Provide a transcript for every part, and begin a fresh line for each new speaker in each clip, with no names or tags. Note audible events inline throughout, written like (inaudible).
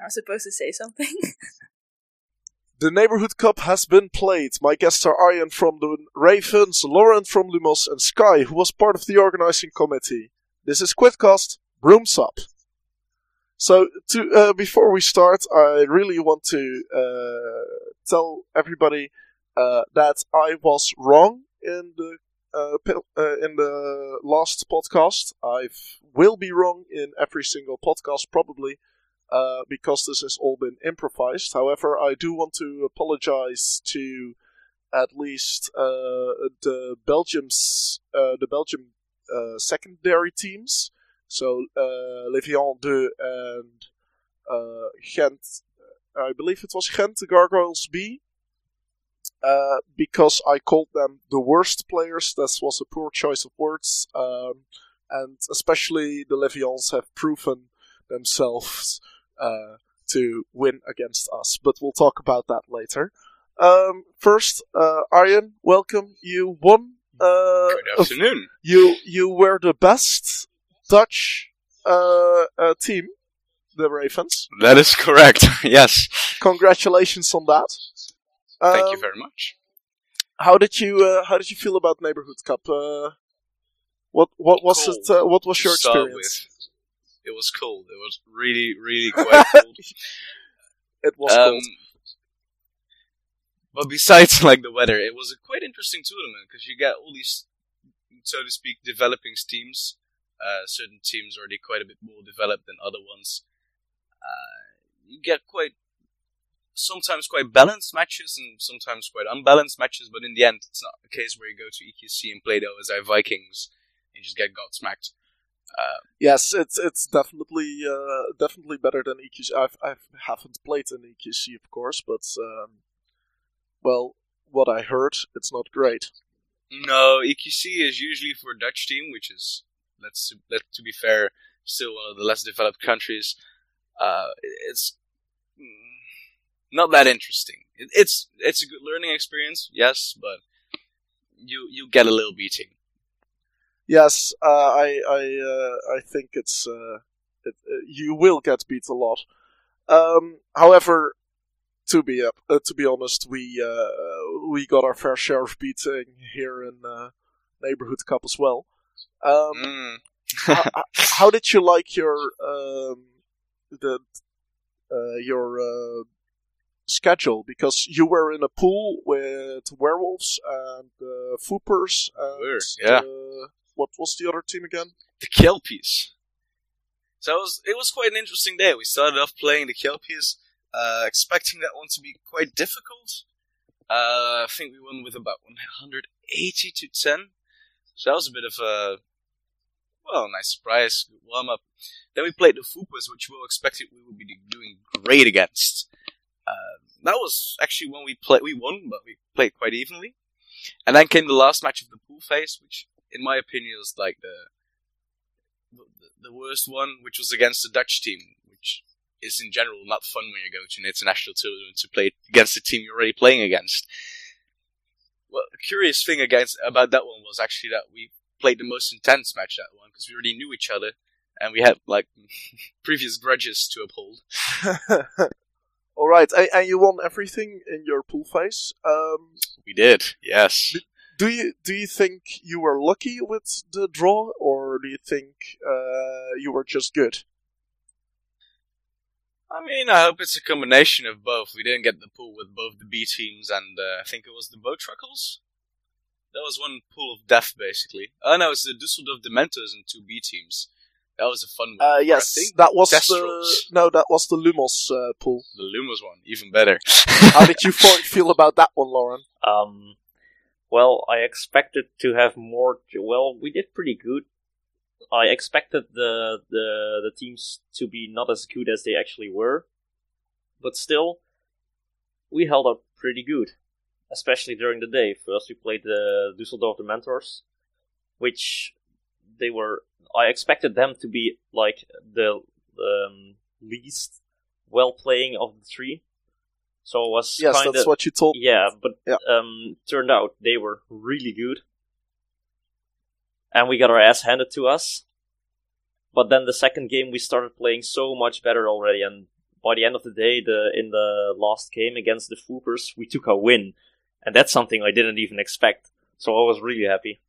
I was supposed to say something. (laughs)
The Neighborhood Cup has been played. My guests are Arjen from the Ravens, Lauren from Lumos, and Sky, who was part of the organizing committee. This is Quidcast, Brooms Up. So, to uh, before we start, I really want to uh, tell everybody uh, that I was wrong in the uh, uh, in the last podcast. I will be wrong in every single podcast, probably, uh, because this has all been improvised. However, I do want to apologize to at least uh, the Belgium's uh, the Belgium uh, secondary teams. So uh, Levian 2 and uh, Gent, I believe it was Gent Gargoyles B. Uh, because I called them the worst players. That was a poor choice of words. Um, and especially the Levians have proven themselves uh, to win against us. But we'll talk about that later. Um, first, uh, Arjen, welcome. You won. Uh,
Good afternoon.
You you were the best Dutch uh, uh, team, the Ravens.
That is correct. (laughs) yes.
Congratulations on that.
Thank you
Um,
very much.
How did you uh, How did you feel about Neighborhood Cup? Uh, what What was
Cold.
it? Uh, what was your experience?
It was cold. It was really, really quite (laughs) cold.
It was
Um,
cold.
But besides, (laughs) like the weather, it was a quite interesting tournament because you get all these, so to speak, developing teams. Uh, certain teams already quite a bit more developed than other ones. Uh, you get quite, sometimes quite balanced matches and sometimes quite unbalanced matches. But in the end, it's not a case where you go to EQC and play the OSI Vikings and just get godsmacked. Uh,
Yes, it's it's definitely uh, definitely better than EQC. I've I haven't played in EQC, of course, but um, well, what I heard, it's not great.
No, EQC is usually for a Dutch team, which is let's let to be fair, still one of the less developed countries. Uh, it's mm, not that interesting. It, it's it's a good learning experience, yes, but you you get a little beating.
Yes, uh, I I uh, I think it's uh, it, uh, you will get beat a lot. Um, however, to be up, uh, to be honest, we uh, we got our fair share of beating here in uh, neighborhood cup as well. Um,
Mm.
how, how did you like your um, the uh, your uh, schedule? Because you were in a pool with werewolves and uh, foopers and
yeah.
uh, what was the other team again?
the Kelpies. So it was it was quite an interesting day. We started off playing the Kelpies, uh, expecting that one to be quite difficult. Uh, I think we won with about 180 to 10. So that was a bit of a well, nice surprise, good warm up. Then we played the Foopers, which we all expected we would be doing great against. Uh, that was actually when we played. We won, but we played quite evenly. And then came the last match of the pool phase, which, in my opinion, it was like the the, worst one, which was against the Dutch team, which is in general not fun when you go to an international tournament to play against the team you're already playing against. Well, a curious thing against about that one was actually that we played the most intense match that one because we already knew each other and we had like (laughs) previous grudges to uphold. (laughs)
All right, and, and you won everything in your pool phase. Um,
We did, yes.
Do you do you think you were lucky with the draw, or do you think uh, you were just good?
I mean, I hope it's a combination of both. We didn't get the pool with both the B teams and uh, I think it was the Bowtruckles. That was one pool of death, basically. Oh no, it's the Dusseldorf Dementors and two B teams. That was a fun one.
Uh,
I
yes,
think
that was the no, that was the Lumos uh, pool.
the Lumos one, even better.
How did you (laughs) feel about that one, Lauren?
Um, well, I expected to have more. Well, we did pretty good. I expected the the the teams to be not as good as they actually were, but still, we held up pretty good, especially during the day. First, we played the Dusseldorf Dementors, which they were. I expected them to be like the um, least well playing of the three. So I was
Yes,
kinda,
that's what you told.
yeah, but
Yeah.
um, turned out they were really good, and we got our ass handed to us. But then the second game we started playing so much better already, and by the end of the day, the in the last game against the Foopers, we took a win, and that's something I didn't even expect. So I was really happy.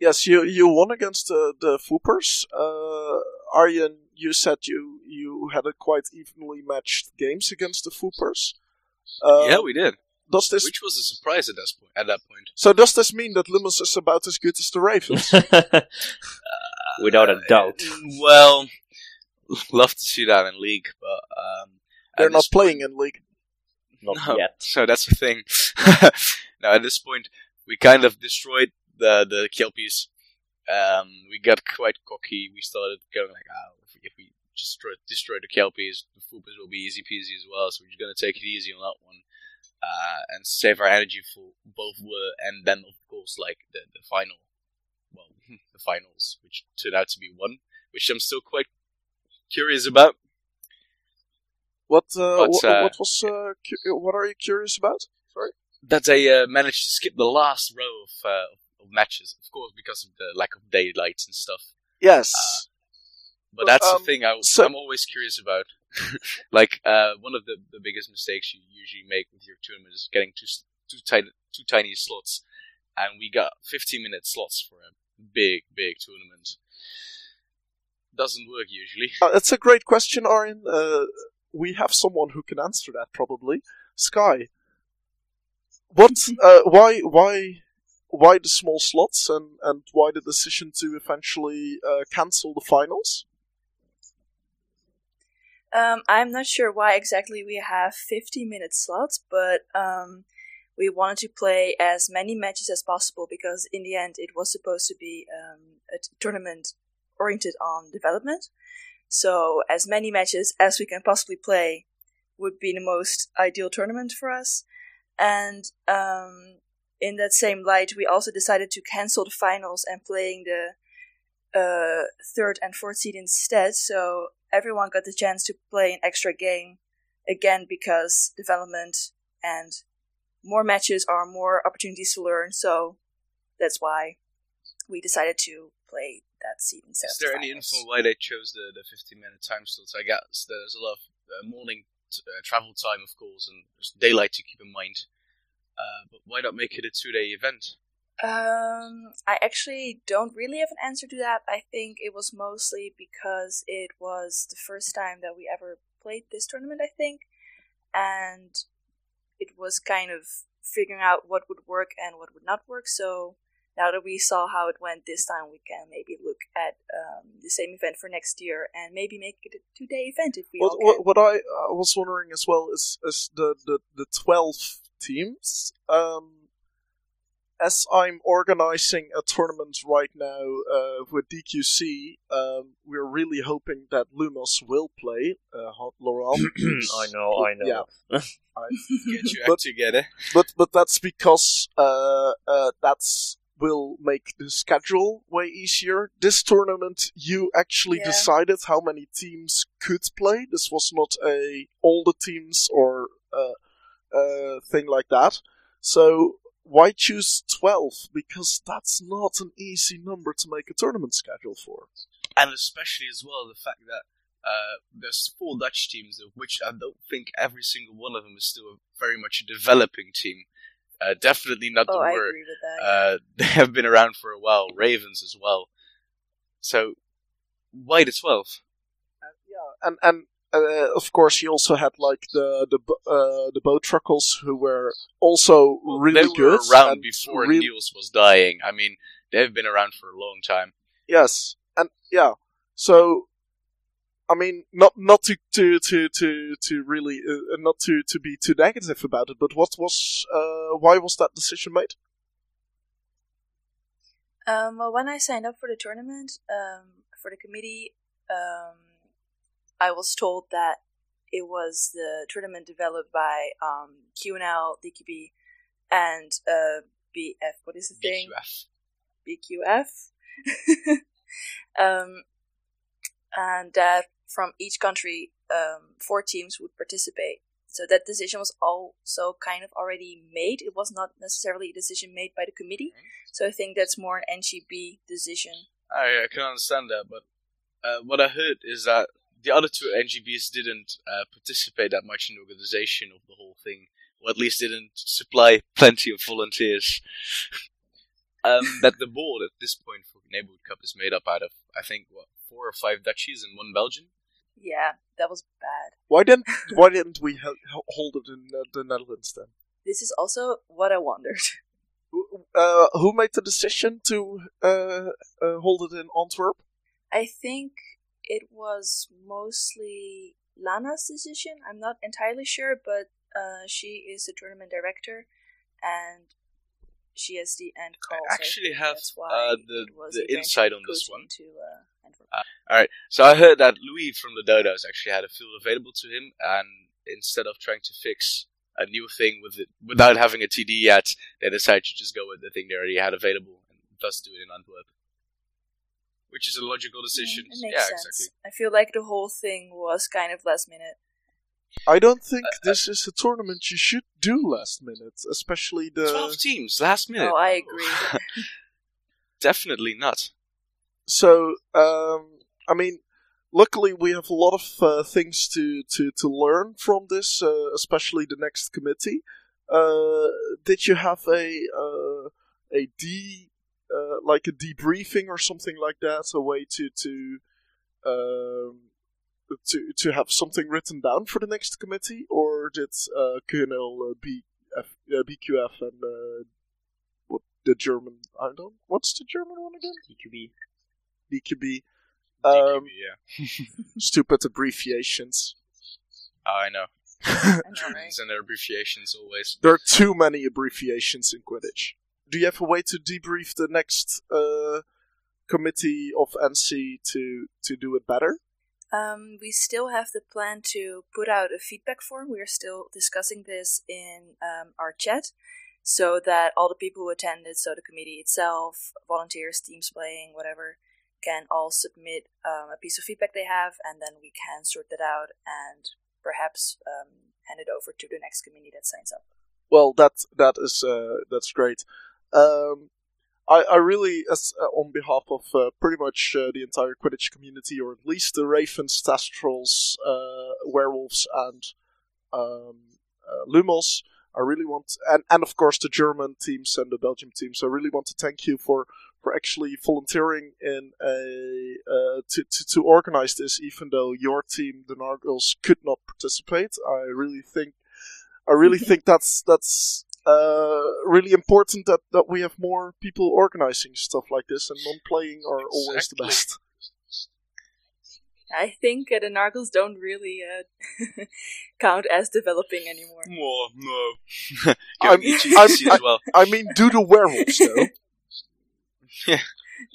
Yes, you you won against the the Foopers. Uh, Arjen, you said you you had a quite evenly matched games against the Foopers. Uh,
yeah, we did.
Does this
Which was a surprise at that point. At that point,
so? Does this mean that Lumos is about as good as the Ravens? (laughs)
Without a doubt.
well, (laughs) love to see that in league, but um,
They're not
this
playing in league.
Not
No.
yet.
So that's the thing. (laughs) now at this point, we kind of destroyed the the Kelpies. Um, we got quite cocky. We started going like, "Ah, if we, just destroy, destroy the Kelpies, the Foopers will be easy peasy as well." So we're just gonna take it easy on that one, uh, and save our energy for both were, and then of course like the the final, well, (laughs) the finals, which turned out to be one, which I'm still quite curious about.
What uh,
But,
what,
uh,
what was uh, cu- what are you curious about? Sorry.
that they uh, managed to skip the last row of, uh, of matches, of course, because of the lack of daylight and stuff.
Yes.
But that's
Um,
the thing I,
so-
I'm always curious about. (laughs) like uh, one of the, the biggest mistakes you usually make with your tournament is getting too too tiny too tiny slots, and we got 15 minute slots for a big big tournament. Doesn't work usually.
Uh, that's a great question, Arjen. Uh, we have someone who can answer that probably. Sky. What? Uh, why? Why? Why the small slots and and why the decision to eventually uh, cancel the finals?
Um, I'm not sure why exactly we have 50 minute slots, but um, we wanted to play as many matches as possible because in the end it was supposed to be um, a t- tournament oriented on development. So as many matches as we can possibly play would be the most ideal tournament for us. And um, in that same light, we also decided to cancel the finals and playing the uh, third and fourth seed instead. So everyone got the chance to play an extra game again because development and more matches are more opportunities to learn. So that's why we decided to play that seed instead.
Is
the
there any info why they chose the, the 15 minute time slots? I guess there's a lot of uh, morning t- uh, travel time, of course, and there's daylight to keep in mind. Uh, but why not make it a two day event?
Um, I actually don't really have an answer to that. I think it was mostly because it was the first time that we ever played this tournament, I think, and it was kind of figuring out what would work and what would not work. So now that we saw how it went this time, we can maybe look at um, the same event for next year and maybe make it a two-day event if we
What,
all
what, what I uh, was wondering as well is, is the, the, the 12 teams. Um, as I'm organizing a tournament right now uh, with DQC, um, we're really hoping that Lumos will play. Uh, Hot Laurent. (clears throat)
I know, I know.
Yeah. (laughs)
Get your
But-
act together.
but but that's because uh, uh, that's will make the schedule way easier. This tournament, you actually
Yeah.
decided how many teams could play. This was not a all the teams or uh, uh, thing like that. So why choose twelve? Because that's not an easy number to make a tournament schedule for.
And especially as well the fact that uh, there's four Dutch teams, of which I don't think every single one of them is still a very much a developing team. Uh, definitely not the
Oh, I
word.
agree with that.
Uh, (laughs) they have been around for a while. Ravens as well. So why the twelve?
yeah, and and uh, of course he also had like the the uh, the Bowtruckles who were also really
they were
good
around before
real-
Niels was dying. I mean, they've been around for a long time.
Yes, and yeah. So, I mean, not not to to to to, to really uh, not to to be too negative about it, but what was uh, why was that decision made?
Um, well, when I signed up for the tournament, um, for the committee, um, I was told that it was the tournament developed by um, QNL, DQB, and uh, BF. What is the thing?
BQF.
BQF. (laughs) um, and that from each country, um, four teams would participate. So that decision was also kind of already made. It was not necessarily a decision made by the committee. So I think that's more an NGB decision.
I, I can understand that, but uh, what I heard is that the other two NGBs didn't uh, participate that much in the organization of the whole thing, or at least didn't supply plenty of volunteers. (laughs) um, that the board at this point for Neighborhood Cup is made up out of, I think, what four or five Dutchies and one Belgian.
Yeah, that was bad.
Why didn't (laughs) Why didn't we he- hold it in uh, the Netherlands then?
This is also what I wondered. (laughs)
Who- Uh, who made the decision to uh, uh, hold it in Antwerp?
I think it was mostly Lana's decision. I'm not entirely sure, but uh, she is the tournament director, and she has the end call.
I actually have uh, the the insight on this one.
into, uh, Antwerp.
All right. So I heard that Louis from the Dodos actually had a field available to him, and instead of trying to fix a new thing with it without having a TD yet, they decided to just go with the thing they already had available and thus do it in Antwerp. Which is a logical decision.
Mm, it makes
yeah,
sense.
exactly.
I feel like the whole thing was kind of last minute.
I don't think this is a tournament you should do last minute, especially the.
Twelve teams last minute.
Oh, I agree. (laughs) (laughs)
Definitely not.
So, um, I mean, luckily we have a lot of uh, things to, to, to learn from this, uh, especially the next committee. Uh, did you have a uh, a de uh, like a debriefing or something like that, a way to to um, to to have something written down for the next committee, or did uh, Colonel uh, B, F, uh, BQF and uh, what the German I don't what's the German one again?
EQB.
BQB.
DQB,
Um,
yeah. (laughs) (laughs)
stupid abbreviations.
Oh, I know. (laughs)
I know, right?
Germans and their abbreviations always.
There are too many abbreviations in Quidditch. Do you have a way to debrief the next uh, committee of NC to to do it better?
Um, we still have the plan to put out a feedback form. We are still discussing this in um, our chat so that all the people who attended, so the committee itself, volunteers, teams playing, whatever, can all submit um, a piece of feedback they have, and then we can sort that out and perhaps um, hand it over to the next committee that signs up.
Well, that that is uh, that's great. Um, I, I really, as uh, on behalf of uh, pretty much uh, the entire Quidditch community, or at least the Ravens, Testrals, uh, Werewolves, and um, uh, Lumos, I really want, and, and of course the German teams and the Belgium teams. I really want to thank you for, for actually volunteering in a uh, to, to to organize this, even though your team, the Nargles, could not participate. I really think I really (laughs) think that's that's uh, really important that, that we have more people organizing stuff like this, and non-playing are always the best.
I think uh, the Nargles don't really uh, (laughs) count as developing anymore.
Oh, no. (laughs)
I'm- I'm-
GTC well.
I mean, do the werewolves though? (laughs)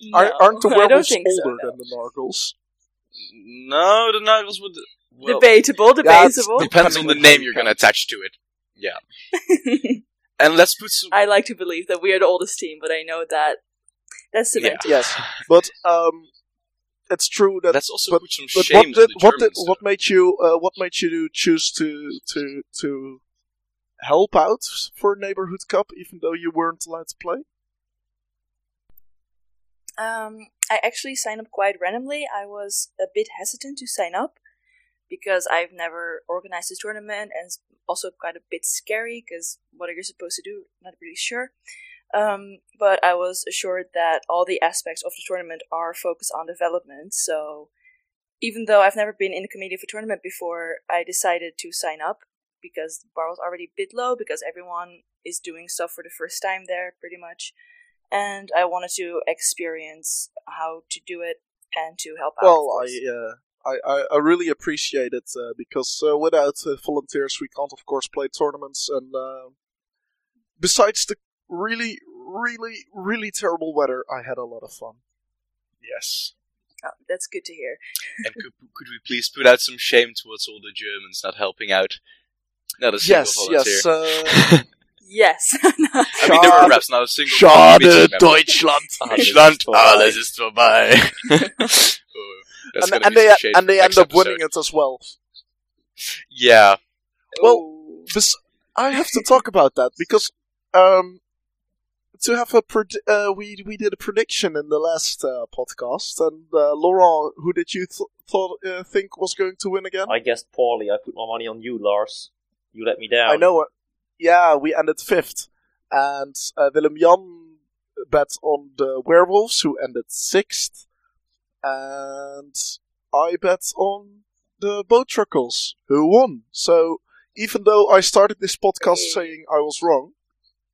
No,
Are, aren't the werewolves
think so,
older
no.
than the Nargles?
No, the Nuggles would. Well,
debatable,
Yeah,
debatable.
depends on the
Depending on how
name
you
you're going to attach to it. Yeah. And let's put some.
I like to believe that we are the oldest team, but I know that that's
Yeah.
semantics.
Yes, (laughs) but um, it's true that.
Let's also
but-
put some
but
shame
what
to
did
the
what did what made you uh, what made you choose to to to help out for neighborhood cup even though you weren't allowed to play?
Um, I actually signed up quite randomly. I was a bit hesitant to sign up because I've never organized a tournament, and it's also quite a bit scary because what are you supposed to do? Not really sure. Um, but I was assured that all the aspects of the tournament are focused on development. So even though I've never been in the committee of a tournament before, I decided to sign up because the bar was already a bit low because everyone is doing stuff for the first time there, pretty much and I wanted to experience how to do it and to help out.
Well. I, uh, I, I I really appreciate it uh, because uh, without uh, volunteers, we can't, of course, play tournaments. And uh, besides the really, really, really terrible weather, I had a lot of fun.
Yes.
Oh, that's good to hear. (laughs)
And could, could we please put out some shame towards all the Germans not helping out? Not a single
Yes,
volunteer. (laughs)
yes. Uh,
Yes. (laughs)
I mean, there were
Schade.
reps, not a single
Schade,
committee member.
Deutschland.
Deutschland, alles ist vorbei. Oh, that's
and, and they
some shade
and they end up
episode.
winning it as well.
Yeah.
Well, Bes- I have to talk about that because um, to have a pred- uh, we we did a prediction in the last uh, podcast, and uh, Laurent, who did you th- thought uh, think was going to win again?
I guessed poorly. I put my money on you, Lars. You let me down.
I know. it. Yeah, we ended fifth, and uh, Willem Jan bet on the werewolves, who ended sixth, and I bet on the Bowtruckles, who won. So even though I started this podcast
Hey.
saying I was wrong,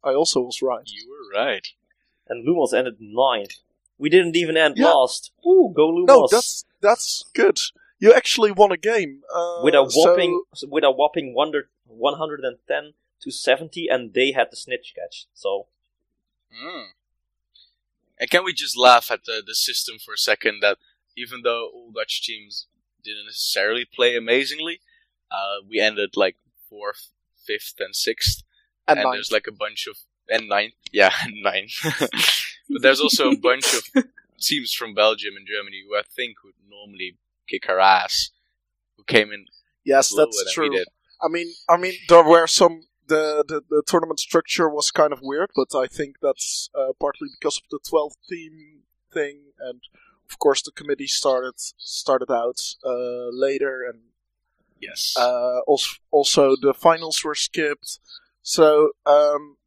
I also was right.
You were right.
And Lumos ended ninth. We didn't even end
Yeah.
last. Ooh, go Lumos!
No, that's that's good. You actually won a game uh,
with a
so-
whopping with a whopping 100 110 to 70, and they had the snitch catch. So
Mm. And can we just laugh at the, the system for a second that even though all Dutch teams didn't necessarily play amazingly, uh, we ended like fourth, fifth, and sixth,
and
and, there's like a bunch of and ninth, yeah, (laughs) nine. (laughs) but there's also a bunch of teams from Belgium and Germany who I think would normally kick our ass, who came in
yes, that's true. I mean, I mean, there were some. The, the, the tournament structure was kind of weird, but I think that's uh, partly because of the 12 team thing, and of course the committee started started out uh, later, and
Yes.
uh, also, also the finals were skipped. So um,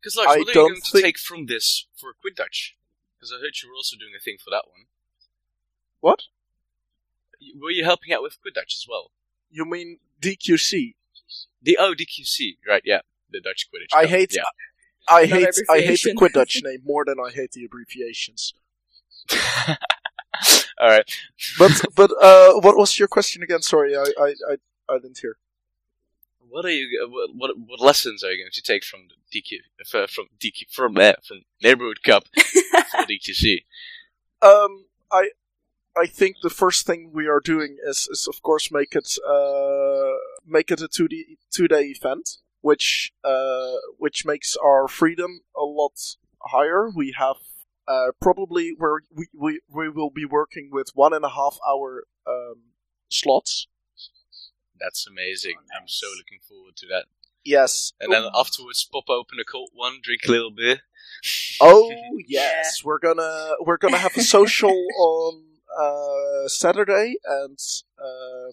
Because
I
what are you going to take from this for Quid Dutch? Because I heard you were also doing a thing for that one.
what
Were you helping out with Quid Dutch as well?
you mean DQC?
The oh DQC, right? Yeah, the Dutch Quidditch.
I
Cup,
hate
Yeah.
I
Another
hate I hate the
abbreviation.
Quidditch name more than I hate the abbreviations. (laughs)
All right.
But but uh, what was your question again? Sorry, I I, I, I didn't hear.
What are you? What, what what lessons are you going to take from the DQ uh, from DQ from uh, from Neighborhood Cup (laughs) for DQC?
Um, I I think the first thing we are doing is, is of course make it uh, make it a two day two day event, which uh, which makes our freedom a lot higher. We have uh, probably where we, we we will be working with one and a half hour um, slots.
That's amazing. I'm so looking forward to that.
Yes,
And then afterwards, pop open a cold one, drink a little beer.
Oh (laughs) yes, we're gonna we're gonna have a social (laughs) on uh, Saturday, and um,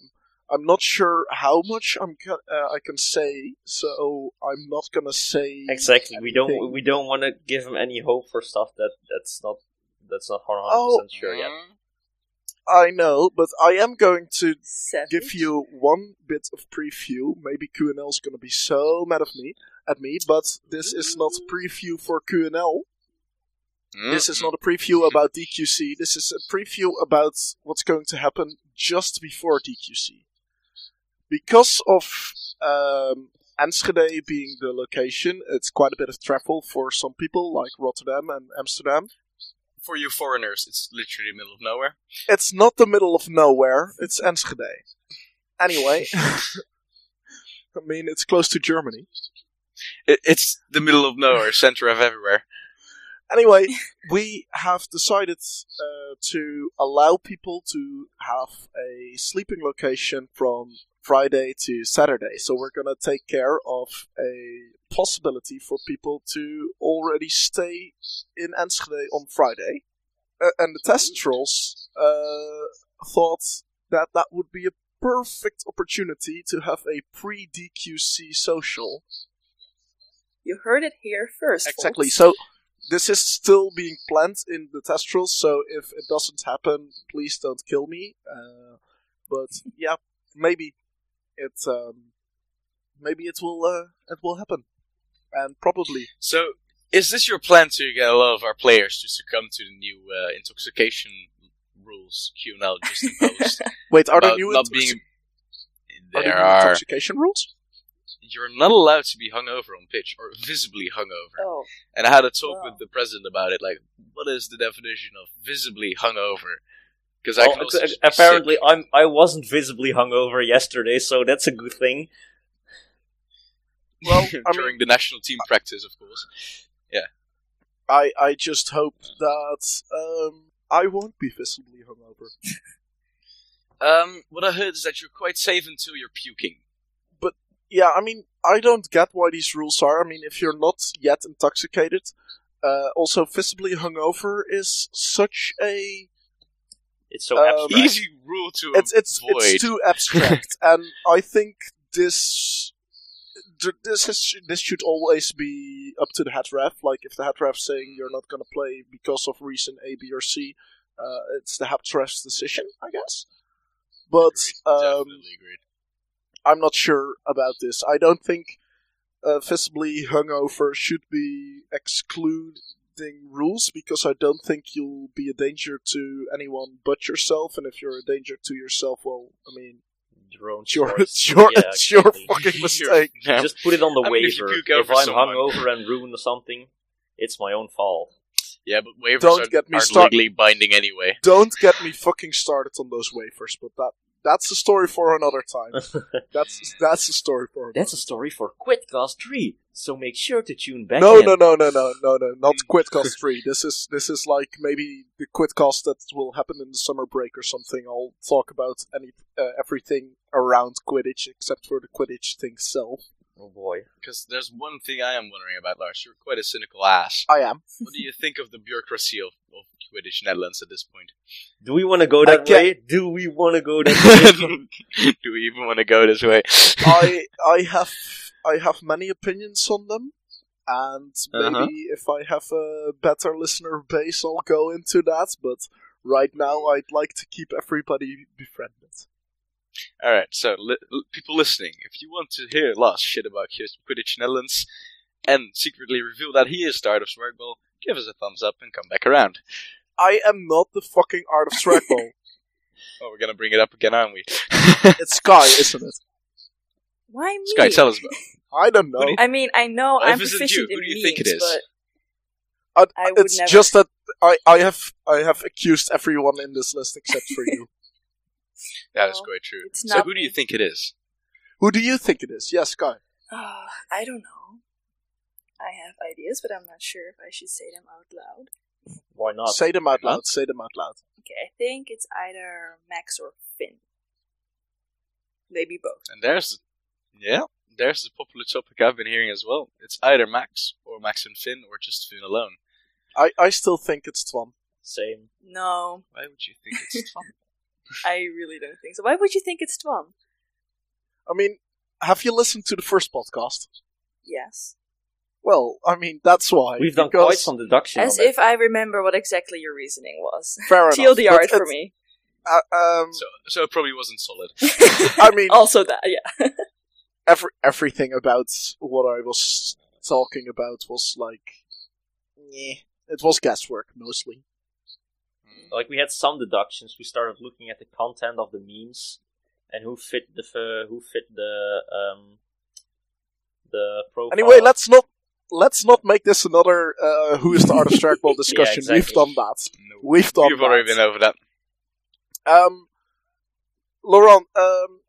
I'm not sure how much I'm ca- uh, I can say, so I'm not gonna say
exactly, we don't we don't want to give him any hope for stuff that that's not that's not 100
Oh.
percent sure yet.
I know, but I am going to
Savage.
give you one bit of preview. Maybe QNL is gonna be so mad at me at me, but this is not preview for QNL. This is not a preview about DQC. This is a preview about what's going to happen just before DQC. Because of um, Enschede being the location, it's quite a bit of travel for some people, like Rotterdam and Amsterdam.
For you foreigners, it's literally middle of nowhere.
It's not the middle of nowhere, it's Enschede. Anyway, (laughs) I mean, it's close to Germany.
It, it's the middle of nowhere, center of everywhere.
Anyway, (laughs) we have decided uh, to allow people to have a sleeping location from Friday to Saturday. So we're gonna take care of a possibility for people to already stay in Enschede on Friday. Uh, and the Testrals uh, thought that that would be a perfect opportunity to have a pre-DQC social.
You heard it here first.
Exactly.
folks.
So this is still being planned in the testrals. So if it doesn't happen, please don't kill me. Uh, but (laughs) yeah, maybe it um, maybe it will uh, it will happen, and probably
So, is this your plan to get a lot of our players to succumb to the new uh, intoxication rules QNL just (laughs) imposed?
wait. Are there new
being?
are
There are.
intoxication rules?
You're not allowed to be hungover on pitch or visibly hungover.
Oh,
And I had a talk
Wow.
with the president about it. Like, what is the definition of visibly hungover? Because I
Well,
can also
ex-
just be
apparently,
sick.
I'm I wasn't visibly hungover yesterday, so that's a good thing.
Well, (laughs) I
during
mean,
the national team practice, of course. Yeah.
I I just hope that um, I won't be visibly hungover.
Um, what I heard is that you're quite safe until you're puking.
Yeah, I mean, I don't get why these rules are. I mean, if you're not yet intoxicated, uh, also visibly hungover is such a
It's so
Um.
Easy rule to
it's it's
avoid.
it's too (laughs) abstract, and I think this this is this should always be up to the head ref. Like if the head ref's saying you're not going to play because of reason A, B, or C, uh, it's the head ref's decision, I guess. But
Agreed,
um,
agreed.
I'm not sure about this. I don't think uh, visibly hungover should be excluding rules because I don't think you'll be a danger to anyone but yourself. And if you're a danger to yourself, well, I mean,
Your own
it's your it's your
Yeah,
it's your
exactly.
fucking (laughs) mistake.
Yeah.
Just put it on the
I mean, if
waiver.
puke
If I'm
someone-
hungover and ruin something, it's my own fault.
Yeah, but waivers
Don't
are,
get me
are
start-
legally binding anyway.
Don't get me fucking started on those wafers, but that that's a story for another time. (laughs) That's that's a story for another.
That's a story for Quidcast 3, so make sure to tune back
No,
in.
no, no, no, no, no, no, not Quidcast three. This is this is like maybe the Quidcast that will happen in the summer break or something. I'll talk about any uh, everything around Quidditch except for the Quidditch thing itself.
Oh boy.
Because there's one thing I am wondering about, Lars. You're quite a cynical ass.
I am. (laughs)
What do you think of the bureaucracy of, of Quidditch Netherlands at this point?
Do we want to go that way? Do we want to go (laughs) that way? (laughs)
do we even want to go this way?
I I have I have many opinions on them, and maybe
Uh-huh.
if I have a better listener base, I'll go into that. But right now, I'd like to keep everybody befriended.
Alright, so li- li- people listening, if you want to hear Lars shit about Qu- Quidditch Netherlands and secretly reveal that he is the art of Swergball, give us a thumbs up and come back around.
I am not the fucking art of Shragmall. (laughs)
Oh, we're gonna bring it up again, aren't we? (laughs)
it's Sky, isn't it?
Why me?
Sky, tell us about.
I don't know.
Do you-
I mean, I know
Well,
I'm
if it's you,
proficient
who do you
memes,
think it is?
I-
uh, I
it's
never.
just that I, I have I have accused everyone in this list except for you. (laughs)
That is
Well,
quite true.
it's
So
not
who do you think it is?
Who do you think it is? Yes, Sky.
Ah, I don't know. I have ideas, but I'm not sure if I should say them out loud.
Why not?
Say them out loud. Say them out loud.
Okay, I think it's either Max or Finn. Maybe both.
And there's, yeah, there's the popular topic I've been hearing as well. It's either Max or Max and Finn or just Finn alone.
I, I still think it's Twan.
Same.
No,
Why would you think it's fun? (laughs)
I really don't think so. Why would you think it's Twan?
I mean, have you listened to the first podcast?
Yes.
Well, I mean, that's why.
We've done quite some deduction
As
on that.
if I remember what exactly your reasoning was.
Fair (laughs) enough.
TLDR
but
it for me.
Uh, um,
so, so it probably wasn't solid. (laughs)
I mean,
also that, yeah. (laughs)
every, everything about what I was talking about was like, yeah, it was guesswork mostly.
Like we had some deductions. We started looking at the content of the memes and who fit the f- who fit the um the profile.
Anyway, let's not let's not make this another uh, who is the art of (laughs) Strikeball discussion.
exactly.
We've done that.
No.
We've done
We've already
that.
been over that.
Um, Laurent, um,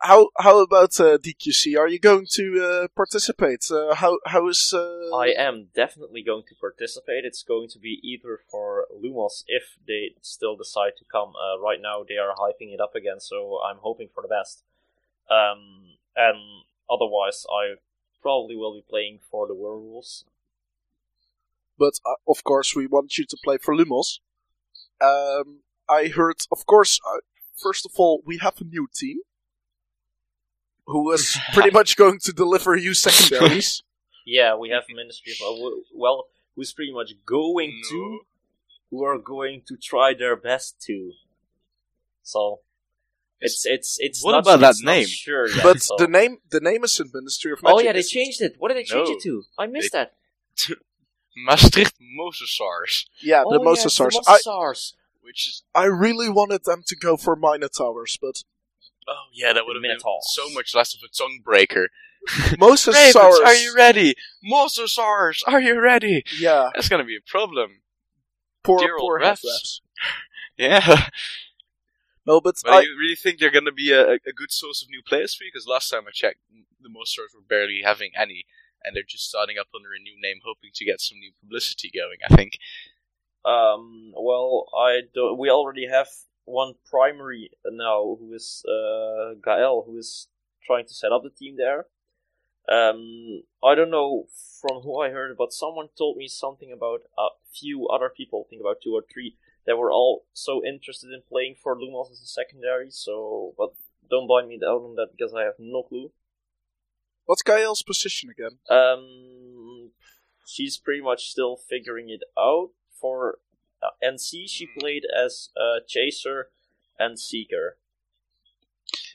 how how about uh, DQC? Are you going to uh, participate? Uh, how how is? Uh,
I am definitely going to participate. It's going to be either for Lumos if they still decide to come. Uh, right now, they are hyping it up again, so I'm hoping for the best. Um, and otherwise, I probably will be playing for the Werewolves.
but uh, of course, we want you to play for Lumos. Um, I heard, of course. Uh, first of all, we have a new team who is pretty much going to deliver you (laughs) secondaries.
Yeah, we have Ministry of well, who's pretty much going
No.
to, who are going to try their best to. So. It's it's it's
What
not,
about that
not
name?
Sure, yet,
but
so-
the name the name is in Ministry of Magic.
Oh yeah, they changed it. What did they change
No.
it to? I missed that. (laughs)
Maastricht Mosasaurs,
Yeah,
oh,
the
yeah,
Mosasaurs.
the
I
which is
I really wanted them to go for Minotaurs, but
oh yeah, that would have been
Minotaurs.
so much less of a tongue breaker. (laughs)
Mosasaurs.
Ravens, are you ready? Mosasaurs, are you ready?
Yeah,
That's gonna be a problem.
poor
Dear old
poor
refs.
refs. (laughs)
Yeah,
No, but
but
I,
you really think they're gonna be a, a good source of new players for you? Because last time I checked, the Mosasaurs were barely having any, and they're just starting up under a new name, hoping to get some new publicity going. I think.
Um. Well, I don't, we already have one primary now, who is uh Gael, who is trying to set up the team there. Um, I don't know from who I heard, but someone told me something about a few other people, I think about two or three, that were all so interested in playing for Lumos as a secondary. So, but don't blind me out on that because I have no clue.
What's Gael's position again?
Um, she's pretty much still figuring it out. For NC, she played as a chaser and seeker.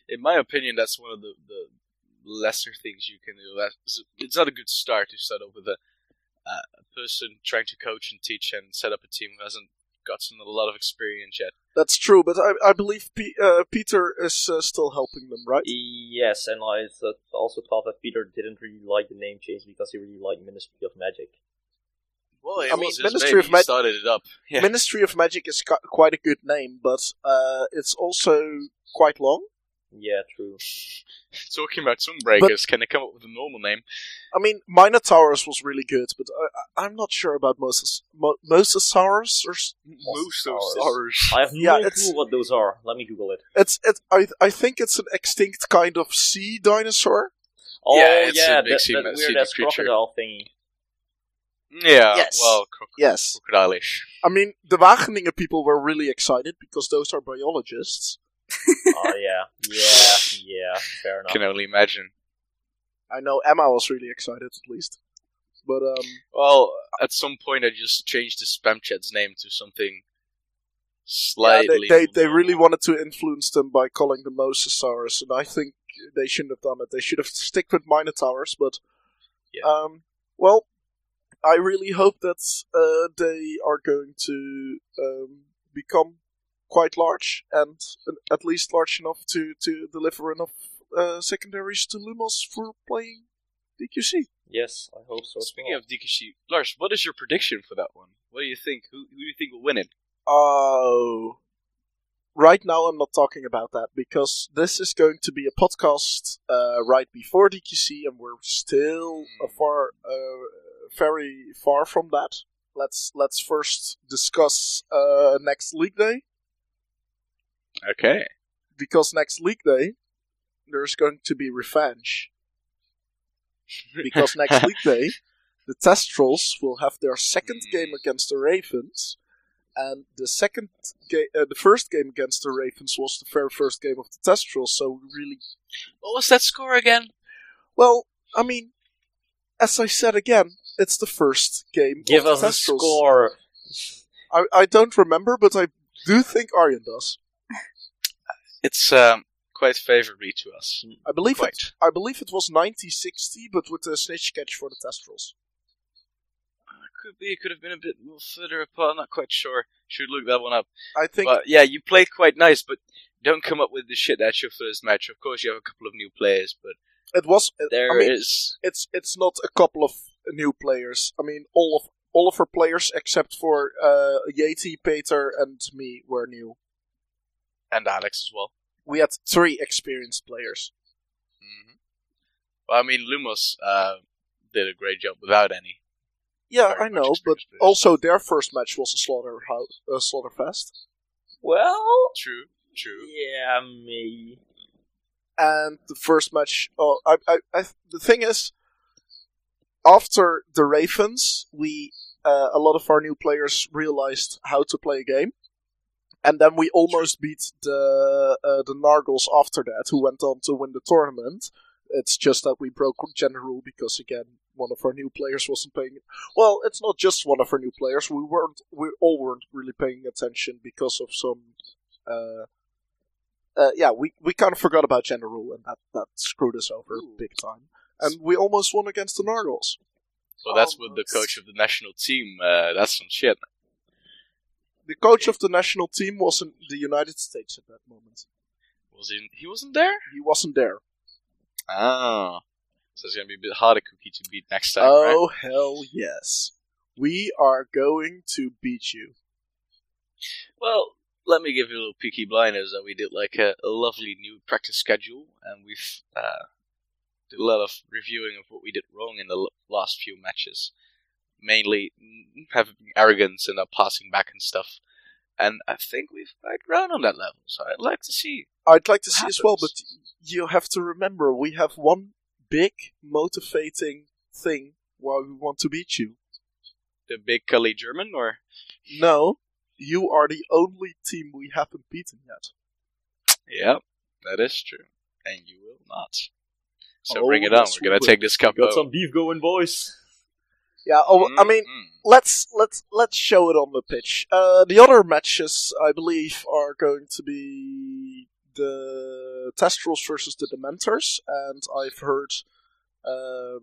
In my opinion, that's one of the, the lesser things you can do. That's, it's not a good start to start off with a, uh, a person trying to coach and teach and set up a team who hasn't gotten a lot of experience yet.
That's true, but I, I believe P- uh, Peter is uh, still helping them, right?
Yes, and I also thought that Peter didn't really like the name change because he really liked Ministry of Magic.
Well, it
I mean,
his
Ministry
baby.
of
He
Mag-
started it up. (laughs) Yeah.
Ministry of Magic is cu- quite a good name, but uh, it's also quite long.
Yeah, true. (laughs)
Talking about Sunbreakers, can they come up with a normal name?
I mean, Minotaurus was really good, but I, I, I'm not sure about Moses. Mo- Mosasaurus? Or, s-
Mosasaurus.
I have no
Yeah,
clue what those are. Let me Google it.
it's it. I I think it's an extinct kind of sea dinosaur.
Oh
Yeah, it's a
yeah,
big
that,
sea-
that
sea
weird ass crocodile thingy.
Yeah,
Yes.
well, croc-
Yes,
crocodile-ish.
I mean the Wageningen people were really excited because those are biologists. (laughs)
oh yeah, yeah, yeah. Fair enough.
Can only imagine.
I know Emma was really excited at least, but um,
Well, at some point I just changed the spam chat's name to something
yeah,
slightly.
they, they they really wanted to influence them by calling them Mosasaurus, and I think they shouldn't have done it. They should have stick with Minotaurs, but
Yeah.
um, well, I really hope that uh, they are going to um, become quite large and uh, at least large enough to to deliver enough uh, secondaries to Lumos for playing DQC.
Yes, I hope so.
Speaking
well.
of DQC, Lars, what is your prediction for that one? What do you think? Who, who do you think will win it?
Oh. Right now, I'm not talking about that because this is going to be a podcast uh, right before DQC, and we're still a far, uh, very far from that. Let's let's first discuss uh, next league day
Okay.
because next league day there's going to be revenge (laughs) because next league day the Test Testrals will have their second game against the Ravens, and the second game, uh, the first game against the Ravens was the very first game of the Test Testrals. So really,
What was that score again?
well, I mean, as I said again, it's the first game.
Give
of
us
the
a score.
I I don't remember, but I do think Arjen does.
It's um, quite favorably to us.
I believe
Quite.
it. I believe it was 90-60, but with a snitch catch for the Testrals.
Could be. Could have been a bit more further apart. I'm Not quite sure. Should look that one up.
I think
But yeah, you played quite nice, but don't come up with the shit that's your first match. Of course, you have a couple of new players, but
it was.
there
I mean,
is-
it's it's not a couple of new players. I mean, all of all of our players except for uh, Yeti, Peter, and me were new.
and Alex as well.
We had three experienced players.
hmm Well, I mean, Lumos uh, did a great job without any.
Yeah,
Very
I know, but
players.
also their first match was a slaughter house, a slaughterfest,
Well,
True, true.
yeah, me.
and the first match. Oh, I, I, I, the thing is, after the Ravens, we uh, a lot of our new players realized how to play a game, and then we almost beat the uh, the Nargles after that, who went on to win the tournament. It's just that we broke gender rule because again, one of our new players wasn't paying. Well, it's not just one of our new players. We weren't. We all weren't really paying attention because of some. Uh, uh, yeah, we, we kind of forgot about gender rule, and that, that screwed us over big time. And we almost won against the Nargles.
Well, that's with the coach of the national team. Uh, that's some shit.
The coach of the national team was in the United States at that moment.
Was he? He wasn't there.
He wasn't there.
Oh, so it's gonna be a bit harder cookie to beat next time, right?
Oh, hell yes. We are going to beat you.
Well, let me give you a little peaky blinders that we did like a, a lovely new practice schedule, and we've uh, did a lot of reviewing of what we did wrong in the last few matches. Mainly having arrogance and not passing back and stuff. And I think we've quite grown on that level, so I'd like to see.
I'd like to see as well, but you have to remember we have one big motivating thing why we want to beat you.
The big Kali German, or
No, you are the only team we haven't beaten yet.
yeah, that is true, and you will not. So
Oh,
bring it on. We're gonna take this cup
Got some beef going, boys.
Yeah, oh, I mean, let's let's let's show it on the pitch. Uh, the other matches, I believe, are going to be the Testrals versus the Dementors, and I've heard um,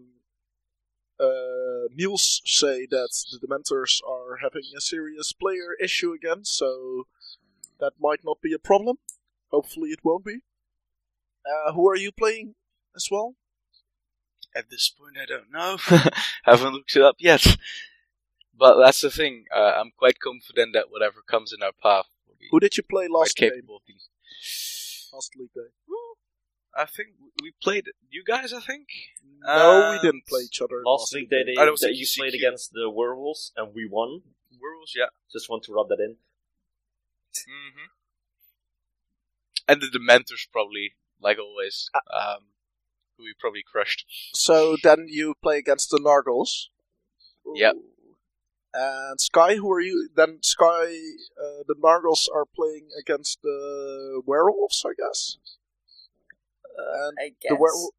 uh, Niels say that the Dementors are having a serious player issue again, so that might not be a problem. Hopefully, it won't be. Uh, who are you playing as well?
At this point, I don't know. (laughs) (laughs) Haven't looked it up yet. But that's the thing. Uh, I'm quite confident that whatever comes in our path will be
Who did you play last game?
capable of beating.
Last league day.
I think we played you guys. I think.
No, we
Uh,
didn't play each other.
Last week they, they,
Oh, that was
that you
QCQ.
played against the werewolves and we won.
Werewolves, yeah.
Just want to rub that in.
hmm And the Dementors probably, like always,
Uh,
um, who we probably crushed.
So then you play against the Nargles.
Yep.
And Sky, who are you? Then Sky, uh, the Nargles are playing against the werewolves, I guess. And
I guess.
the werewolf,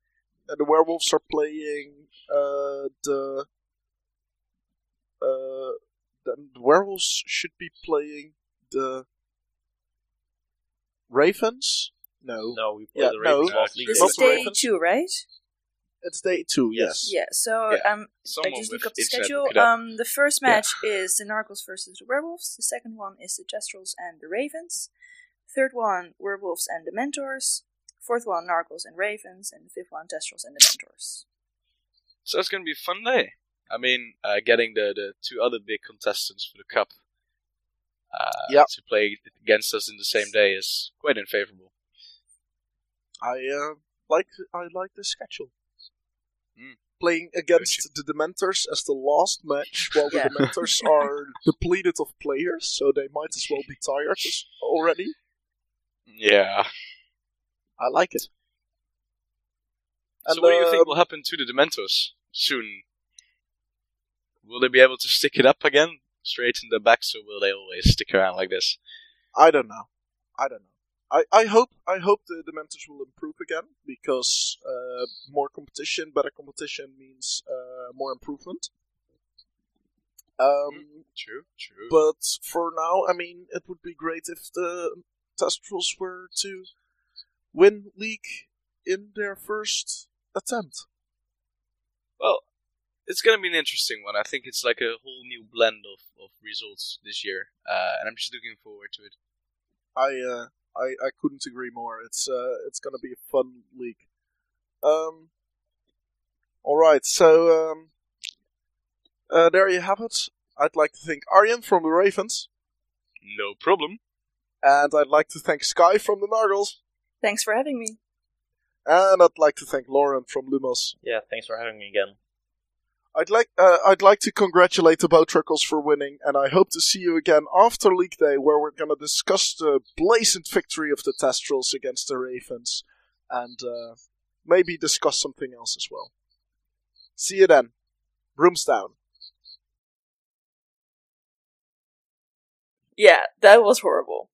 and the werewolves are playing uh, the. Uh, then the werewolves should be playing the Ravens. No,
No, we played
Yeah,
the Ravens
no.
last week.
This is day two, right?
it's day two. Yes.
Yeah. So
Yeah.
um, I just look up the schedule.
look it up.
Um, the first match is the Nargles versus the Werewolves. The second one is the Testrals and the Ravens. Third one, Werewolves and Dementors. Fourth one, Nargles and Ravens, and the fifth one, Testrals and Dementors.
So it's going to be a fun day. I mean, uh, getting the, the two other big contestants for the cup uh,
Yep.
to play against us in the same day is quite unfavorable.
I uh, like I like the schedule.
Mm.
Playing against the Dementors as the last match, while
Yeah.
the Dementors (laughs) are depleted of players, so they might as well be tired already.
Yeah.
I like it.
so what do you
um,
think will happen to the Dementors soon? Will they be able to stick it up again, straight in the backs, or will they always stick around like this?
I don't know. I don't know. I, I hope I hope the Dementors will improve again because uh, more competition, better competition means uh, more improvement. Um,
True, true.
But for now, I mean, it would be great if the Testrals were to win league in their first attempt.
well, it's going to be an interesting one. I think it's like a whole new blend of, of results this year, uh, and I'm just looking forward to it.
I uh, I I couldn't agree more. It's uh, it's gonna be a fun league. Um. All right, so um, uh, there you have it. I'd like to thank Arjen from the Ravens,
No problem.
and I'd like to thank Sky from the Nargles,
Thanks for having me.
and I'd like to thank Lauren from Lumos.
Yeah, thanks for having me again.
I'd like uh, I'd like to congratulate the Bowtruckles for winning, and I hope to see you again after League Day, where we're gonna discuss the blazing victory of the Testrals against the Ravens, and uh, maybe discuss something else as well. See you then. Brooms down.
Yeah, that was horrible.